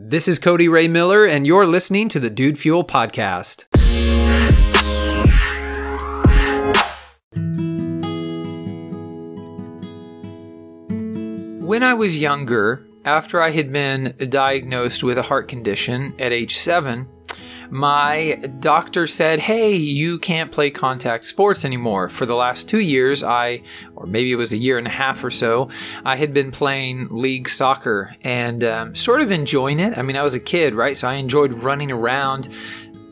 This is Cody Ray Miller, and you're listening to the Dude Fuel Podcast. When I was younger, after I had been diagnosed with a heart condition at age seven, my doctor said, Hey, you can't play contact sports anymore. For the last two years, I, or maybe it was a year and a half or so, I had been playing league soccer and um, sort of enjoying it. I mean, I was a kid, right? So I enjoyed running around.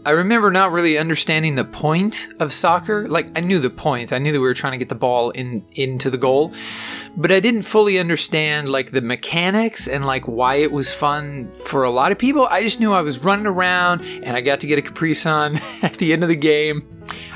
I remember not really understanding the point of soccer. Like I knew the point. I knew that we were trying to get the ball in into the goal, but I didn't fully understand like the mechanics and like why it was fun for a lot of people. I just knew I was running around and I got to get a Capri Sun at the end of the game.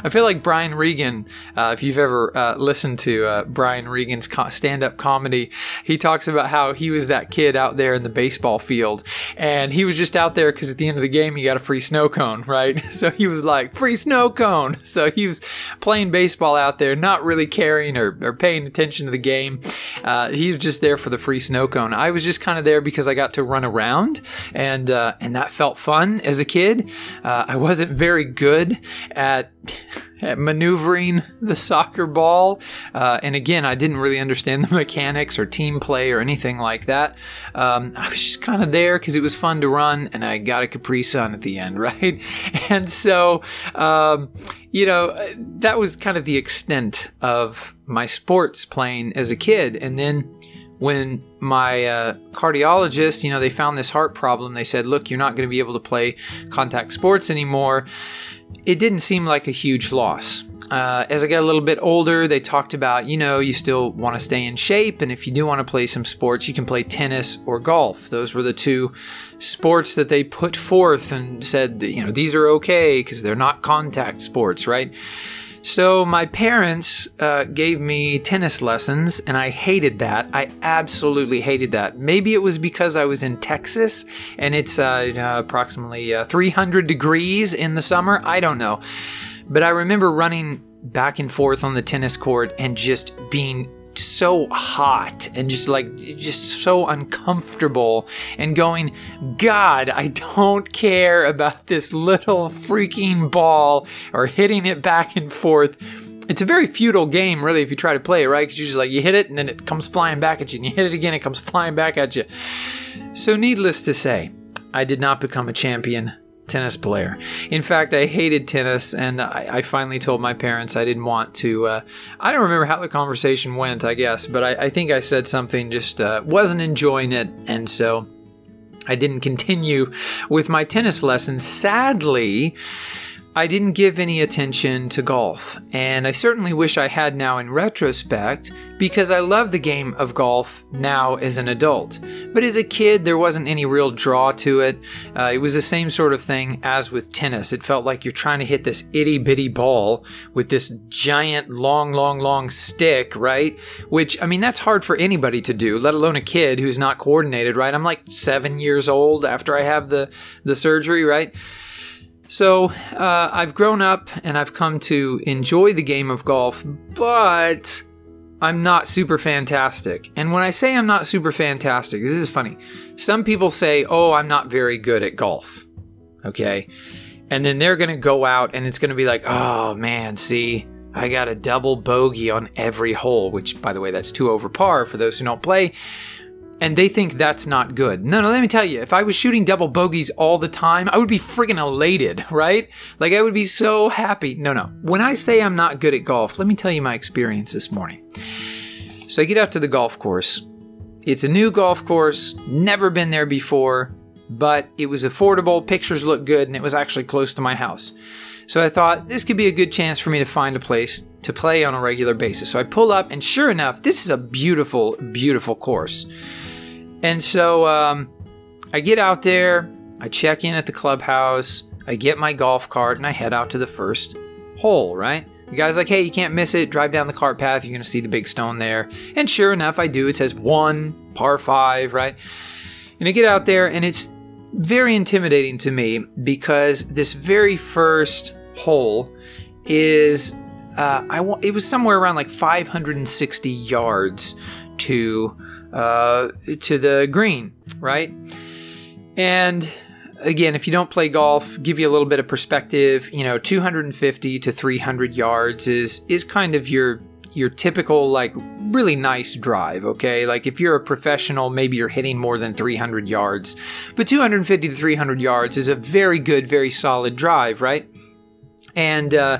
I feel like Brian Regan, uh, if you've ever uh, listened to uh, Brian Regan's stand up comedy, he talks about how he was that kid out there in the baseball field. And he was just out there because at the end of the game, he got a free snow cone, right? So he was like, free snow cone. So he was playing baseball out there, not really caring or, or paying attention to the game. Uh, he was just there for the free snow cone. I was just kind of there because I got to run around and, uh, and that felt fun as a kid. Uh, I wasn't very good at at maneuvering the soccer ball. Uh, and again, I didn't really understand the mechanics or team play or anything like that. Um, I was just kind of there because it was fun to run, and I got a Capri Sun at the end, right? And so, um, you know, that was kind of the extent of my sports playing as a kid. And then when my uh, cardiologist, you know, they found this heart problem, they said, look, you're not going to be able to play contact sports anymore it didn't seem like a huge loss. Uh, as I got a little bit older, they talked about, you know, you still want to stay in shape, and if you do want to play some sports, you can play tennis or golf. Those were the two sports that they put forth and said, you know, these are okay because they're not contact sports, right? So my parents uh, gave me tennis lessons, and I hated that. I absolutely hated that. Maybe it was because I was in Texas and it's uh, approximately uh, 300 degrees in the summer. I don't know. But I remember running back and forth on the tennis court and just being so hot and just like just so uncomfortable and going god i don't care about this little freaking ball or hitting it back and forth. It's a very futile game really if you try to play it right? Because you're just like you hit it and then it comes flying back at you and you hit it again it comes flying back at you. So needless to say i did not become a champion tennis player. In fact, I hated tennis, and I, I finally told my parents I didn't want to. Uh, I don't remember how the conversation went, I guess, but I, I think I said something just uh, wasn't enjoying it, and so I didn't continue with my tennis lessons. Sadly, I didn't give any attention to golf, and I certainly wish I had now in retrospect because I love the game of golf now as an adult. But as a kid, there wasn't any real draw to it. Uh, it was the same sort of thing as with tennis. It felt like you're trying to hit this itty bitty ball with this giant, long, long, long stick, right? Which, I mean, that's hard for anybody to do, let alone a kid who's not coordinated, right? I'm like seven years old after I have the, the surgery, right? So uh, I've grown up and I've come to enjoy the game of golf, but I'm not super fantastic. And when I say I'm not super fantastic, this is funny. Some people say, oh, I'm not very good at golf. Okay. And then they're going to go out and it's going to be like, oh man, see, I got a double bogey on every hole, which, by the way, that's two over par for those who don't play and they think that's not good. No, no, let me tell you, if I was shooting double bogeys all the time, I would be friggin' elated, right? Like I would be so happy. No, no. When I say I'm not good at golf, let me tell you my experience this morning. So I get out to the golf course. It's a new golf course, never been there before, but it was affordable, pictures looked good, and it was actually close to my house. So I thought this could be a good chance for me to find a place to play on a regular basis. So I pull up, and sure enough, this is a beautiful, beautiful course. And so um, I get out there, I check in at the clubhouse, I get my golf cart, and I head out to the first hole, right? The guy's like, hey, you can't miss it. Drive down the cart path. You're going to see the big stone there. And sure enough, I do. It says one, par five, right? And I get out there, and it's very intimidating to me because this very first hole is, uh, I it was somewhere around like 560 yards to uh, to the green, right? And again, if you don't play golf, give you a little bit of perspective. You know, 250 to 300 yards is is kind of your your typical like really nice drive. Okay, like if you're a professional, maybe you're hitting more than 300 yards, but 250 to 300 yards is a very good, very solid drive, right? And uh,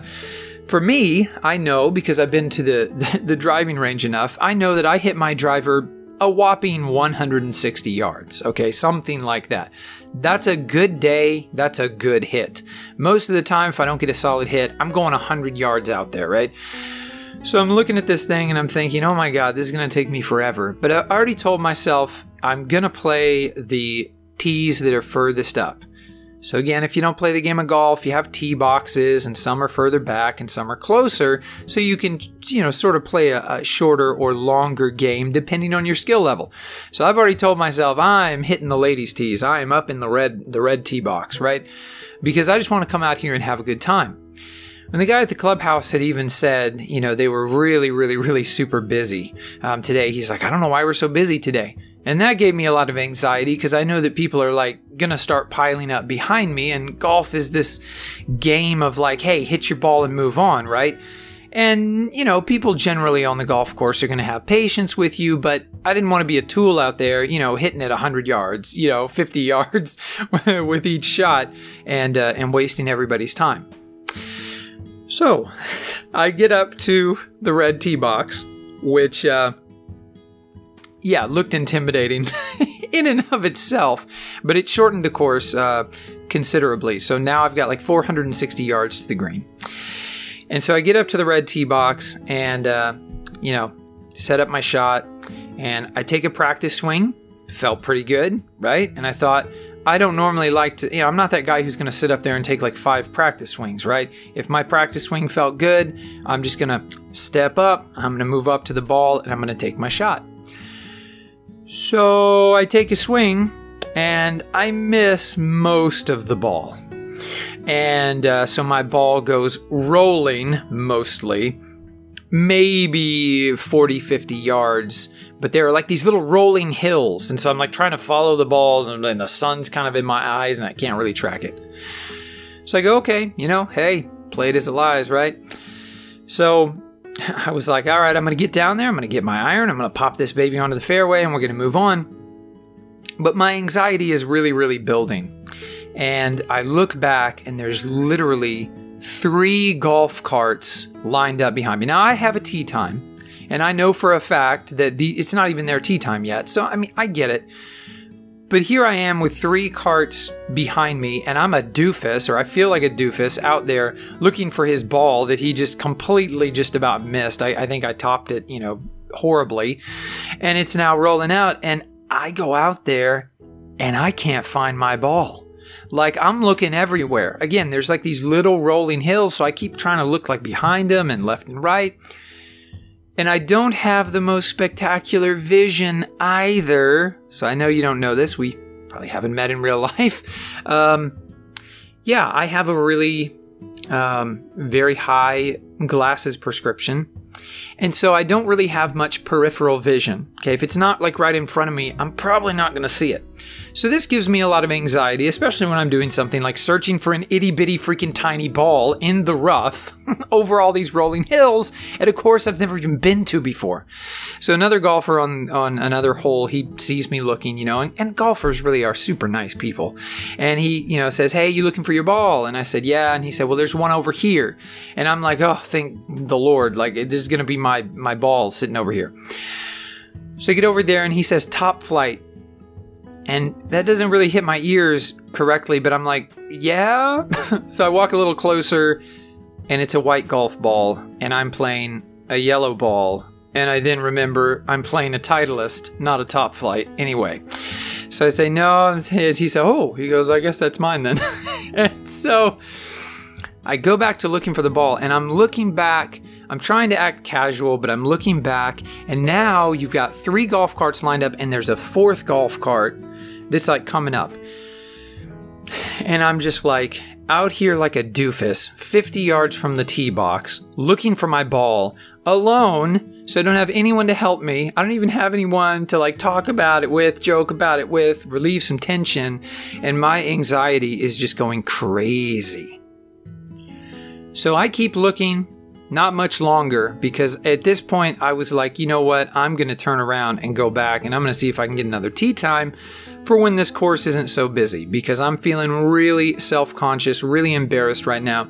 for me, I know because I've been to the, the the driving range enough. I know that I hit my driver a whopping 160 yards. Okay, something like that. That's a good day. That's a good hit. Most of the time, if I don't get a solid hit, I'm going 100 yards out there, right? So I'm looking at this thing and I'm thinking, oh my god, this is going to take me forever. But I already told myself I'm going to play the tees that are furthest up. So again, if you don't play the game of golf, you have tee boxes and some are further back and some are closer, so you can, you know, sort of play a, a, shorter or longer game depending on your skill level. So I've already told myself I'm hitting the ladies' tees. I am up in the red the red tee box, right? Because I just want to come out here and have a good time. And the guy at the clubhouse had even said, you know, they were really, really, really super busy um, today. He's like, I don't know why we're so busy today. And that gave me a lot of anxiety because I know that people are like gonna start piling up behind me, and golf is this game of like, hey, hit your ball and move on, right? And, you know, people generally on the golf course are going to have patience with you, but I didn't want to be a tool out there, you know, hitting it 100 yards, you know, 50 yards with each shot and, uh, and wasting everybody's time. So, I get up to the red tee box, which, uh, yeah, looked intimidating in and of itself, but it shortened the course uh, considerably. So now I've got like 460 yards to the green. And so I get up to the red tee box and, uh, you know, set up my shot and I take a practice swing. Felt pretty good, right? And I thought, I don't normally like to, you know, I'm not that guy who's going to sit up there and take like five practice swings, right? If my practice swing felt good, I'm just going to step up, I'm going to move up to the ball, and I'm going to take my shot. So I take a swing and I miss most of the ball. And uh, so my ball goes rolling mostly, maybe 40, 50 yards. But there are like these little rolling hills. And so I'm like trying to follow the ball, and the sun's kind of in my eyes, and I can't really track it. So I go, okay, you know, hey, play it as it lies, right? So I was like, all right, I'm going to get down there. I'm going to get my iron. I'm going to pop this baby onto the fairway and we're going to move on. But my anxiety is really, really building. And I look back and there's literally three golf carts lined up behind me. Now I have a tee time and I know for a fact that the, it's not even their tee time yet. So, I mean, I get it. But here I am with three carts behind me, and I'm a doofus, or I feel like a doofus, out there looking for his ball that he just completely just about missed. I, I think I topped it, you know, horribly. And it's now rolling out, and I go out there and I can't find my ball. Like I'm looking everywhere. Again, there's like these little rolling hills, so I keep trying to look like behind them and left and right. And I don't have the most spectacular vision either. So I know you don't know this. We probably haven't met in real life. Um, yeah, I have a really um, very high glasses prescription. And so I don't really have much peripheral vision. Okay, if it's not like right in front of me, I'm probably not going to see it. So this gives me a lot of anxiety, especially when I'm doing something like searching for an itty bitty freaking tiny ball in the rough over all these rolling hills at a course I've never even been to before. So another golfer on, on another hole, he sees me looking, you know, and, and golfers really are super nice people. And he, you know, says, Hey, you looking for your ball? And I said, Yeah. And he said, Well, there's one over here. And I'm like, Oh, thank the Lord. Like, this is to be my, my ball sitting over here. So I get over there and he says, Top-Flite. And that doesn't really hit my ears correctly, but I'm like, yeah. so I walk a little closer, and it's a white golf ball, and I'm playing a yellow ball. And I then remember I'm playing a Titleist, not a Top-Flite. Anyway, so I say, no, his. He said, oh, he goes, I guess that's mine then. and so I go back to looking for the ball, and I'm looking back. I'm trying to act casual, but I'm looking back, and now you've got three golf carts lined up, and there's a fourth golf cart that's like coming up. And I'm just like out here like a doofus, 50 yards from the tee box, looking for my ball alone. So I don't have anyone to help me. I don't even have anyone to like talk about it with, joke about it with, relieve some tension. And my anxiety is just going crazy. So I keep looking, not much longer, because at this point I was like, you know what? I'm going to turn around and go back and I'm going to see if I can get another tee time for when this course isn't so busy, because I'm feeling really self conscious, really embarrassed right now.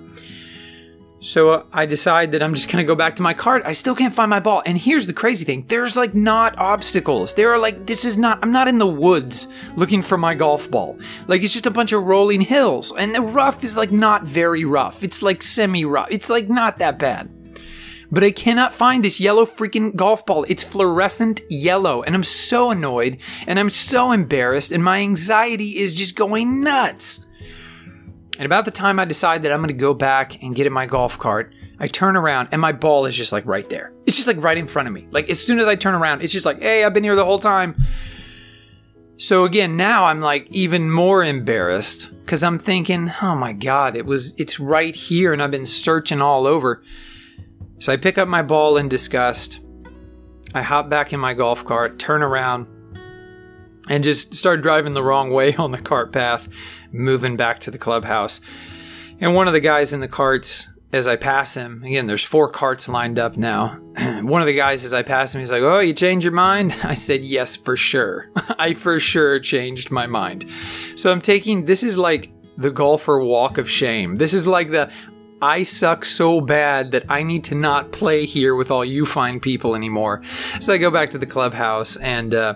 So uh, I decide that I'm just gonna go back to my cart. I still can't find my ball. And here's the crazy thing there's like not obstacles. There are like, this is not, I'm not in the woods looking for my golf ball. Like, it's just a bunch of rolling hills. And the rough is like not very rough. It's like semi rough. It's like not that bad. But I cannot find this yellow freaking golf ball. It's fluorescent yellow. And I'm so annoyed and I'm so embarrassed. And my anxiety is just going nuts. And about the time I decide that I'm going to go back and get in my golf cart, I turn around and my ball is just like right there. It's just like right in front of me. Like as soon as I turn around, it's just like, hey, I've been here the whole time. So again, now I'm like even more embarrassed because I'm thinking, oh my God, it was, it's right here and I've been searching all over. So I pick up my ball in disgust. I hop back in my golf cart, turn around, and just start driving the wrong way on the cart path moving back to the clubhouse. And one of the guys in the carts, as I pass him, again, there's four carts lined up now. one of the guys, as I pass him, he's like, Oh, you changed your mind? I said, Yes, for sure. I for sure changed my mind. So I'm taking this is like the golfer walk of shame. This is like the I suck so bad that I need to not play here with all you fine people anymore. So I go back to the clubhouse and uh,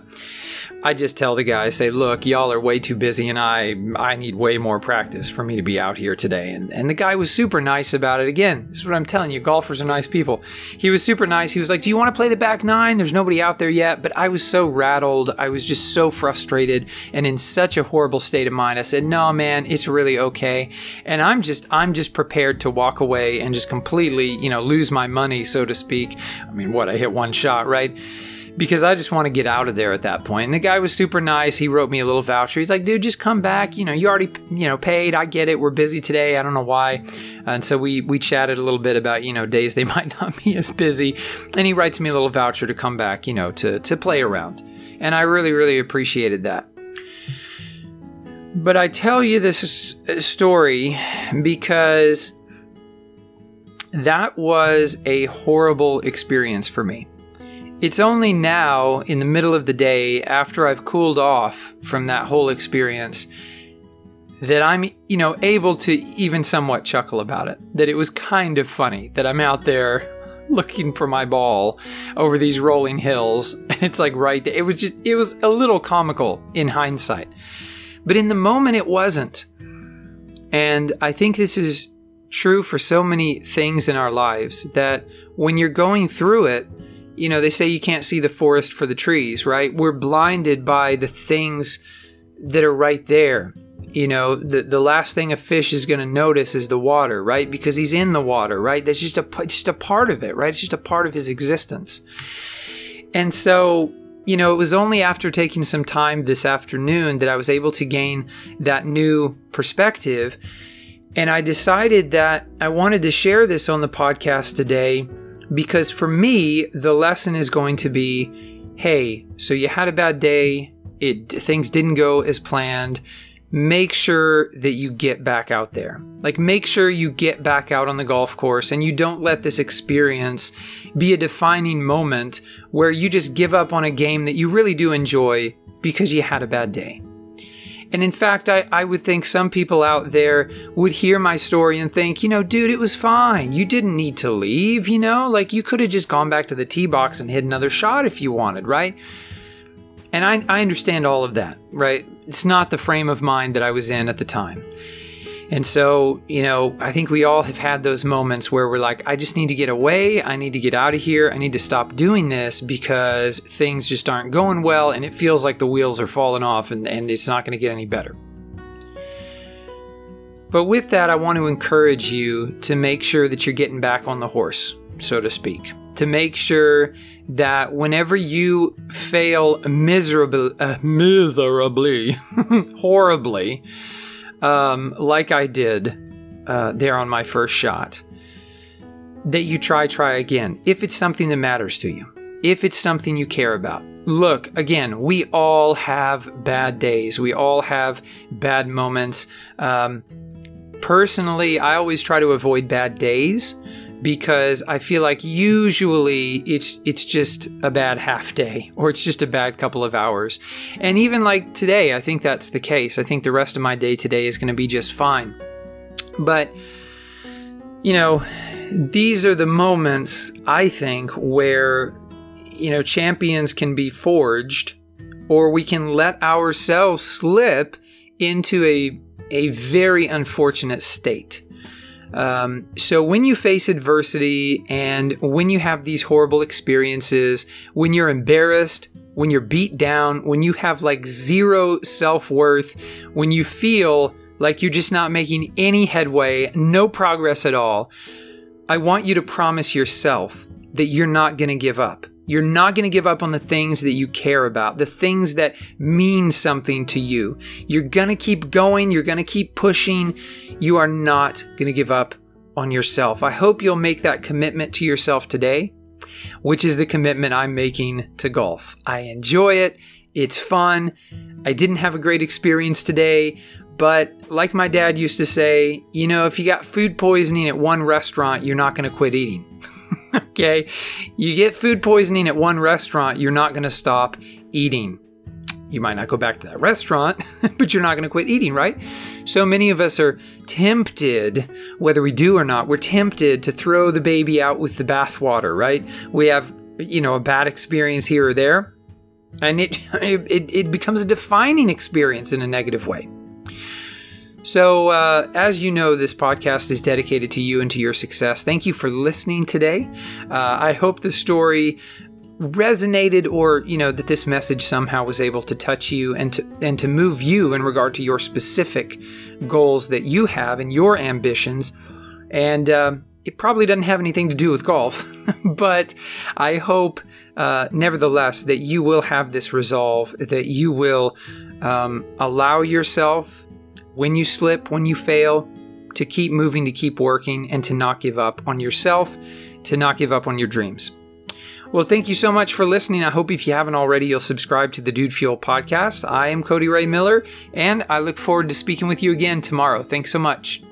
I just tell the guy, say, look, y'all are way too busy and I I need way more practice for me to be out here today. And, and the guy was super nice about it. Again, this is what I'm telling you, golfers are nice people. He was super nice. He was like, do you want to play the back nine? There's nobody out there yet. But I was so rattled. I was just so frustrated and in such a horrible state of mind. I said, no, man, it's really okay. And I'm just, I'm just prepared to walk away and just completely, you know, lose my money, so to speak. I mean, what? I hit one shot, right? Because I just want to get out of there at that point. And the guy was super nice. He wrote me a little voucher. He's like, dude, just come back. You know, you already, you know, paid. I get it. We're busy today. I don't know why. And so we, we chatted a little bit about, you know, days they might not be as busy. And he writes me a little voucher to come back, you know, to, to play around. And I really, really appreciated that. But I tell you this uh, story because that was a horrible experience for me. It's only now, in the middle of the day, after I've cooled off from that whole experience, that I'm, you know, able to even somewhat chuckle about it. That it was kind of funny that I'm out there looking for my ball over these rolling hills. It's like right there. It was just, it was a little comical in hindsight. But in the moment, it wasn't. And I think this is true for so many things in our lives that when you're going through it, you know, they say you can't see the forest for the trees, right? We're blinded by the things that are right there. You know, the, the last thing a fish is going to notice is the water, right? Because he's in the water, right? That's just a, just a part of it, right? It's just a part of his existence. And so, you know, it was only after taking some time this afternoon that I was able to gain that new perspective. And I decided that I wanted to share this on the podcast today because for me, the lesson is going to be hey, so you had a bad day, it things didn't go as planned. Make sure that you get back out there. Like, make sure you get back out on the golf course and you don't let this experience be a defining moment where you just give up on a game that you really do enjoy because you had a bad day. And in fact, I, I would think some people out there would hear my story and think, you know, dude, it was fine. You didn't need to leave, you know? Like, you could have just gone back to the tee box and hit another shot if you wanted, right? And I, I understand all of that, right? It's not the frame of mind that I was in at the time. And so, you know, I think we all have had those moments where we're like, I just need to get away. I need to get out of here. I need to stop doing this because things just aren't going well and it feels like the wheels are falling off and, and it's not going to get any better. But with that, I want to encourage you to make sure that you're getting back on the horse, so to speak. To make sure that whenever you fail miserably, uh, miserably, horribly, um, like I did uh, there on my first shot, that you try, try again. If it's something that matters to you, if it's something you care about. Look, again, we all have bad days. We all have bad moments. Um, personally, I always try to avoid bad days because I feel like usually it's it's just a bad half day or it's just a bad couple of hours. And even like today, I think that's the case. I think the rest of my day today is going to be just fine. But you know, these are the moments I think where you know champions can be forged or we can let ourselves slip into a a very unfortunate state. Um, so when you face adversity and when you have these horrible experiences, when you're embarrassed, when you're beat down, when you have like zero self worth, when you feel like you're just not making any headway, no progress at all, I want you to promise yourself that you're not going to give up. You're not going to give up on the things that you care about, the things that mean something to you. You're going to keep going. You're going to keep pushing. You are not going to give up on yourself. I hope you'll make that commitment to yourself today, which is the commitment I'm making to golf. I enjoy it. It's fun. I didn't have a great experience today, but like my dad used to say, you know, if you got food poisoning at one restaurant, you're not going to quit eating. okay? You get food poisoning at one restaurant, you're not going to stop eating. You might not go back to that restaurant, but you're not going to quit eating, right? So many of us are tempted, whether we do or not, we're tempted to throw the baby out with the bathwater, right? We have, you know, a bad experience here or there, and it, it, it becomes a defining experience in a negative way. So, uh, as you know, this podcast is dedicated to you and to your success. Thank you for listening today. Uh, I hope the story resonated or you know that this message somehow was able to touch you and to and to move you in regard to your specific goals that you have and your ambitions and uh, it probably doesn't have anything to do with golf but i hope uh, nevertheless that you will have this resolve that you will um, allow yourself when you slip, when you fail, to keep moving, to keep working, and to not give up on yourself, to not give up on your dreams. Well, thank you so much for listening. I hope if you haven't already, you'll subscribe to the Dude Fuel podcast. I am Cody Ray Miller, and I look forward to speaking with you again tomorrow. Thanks so much.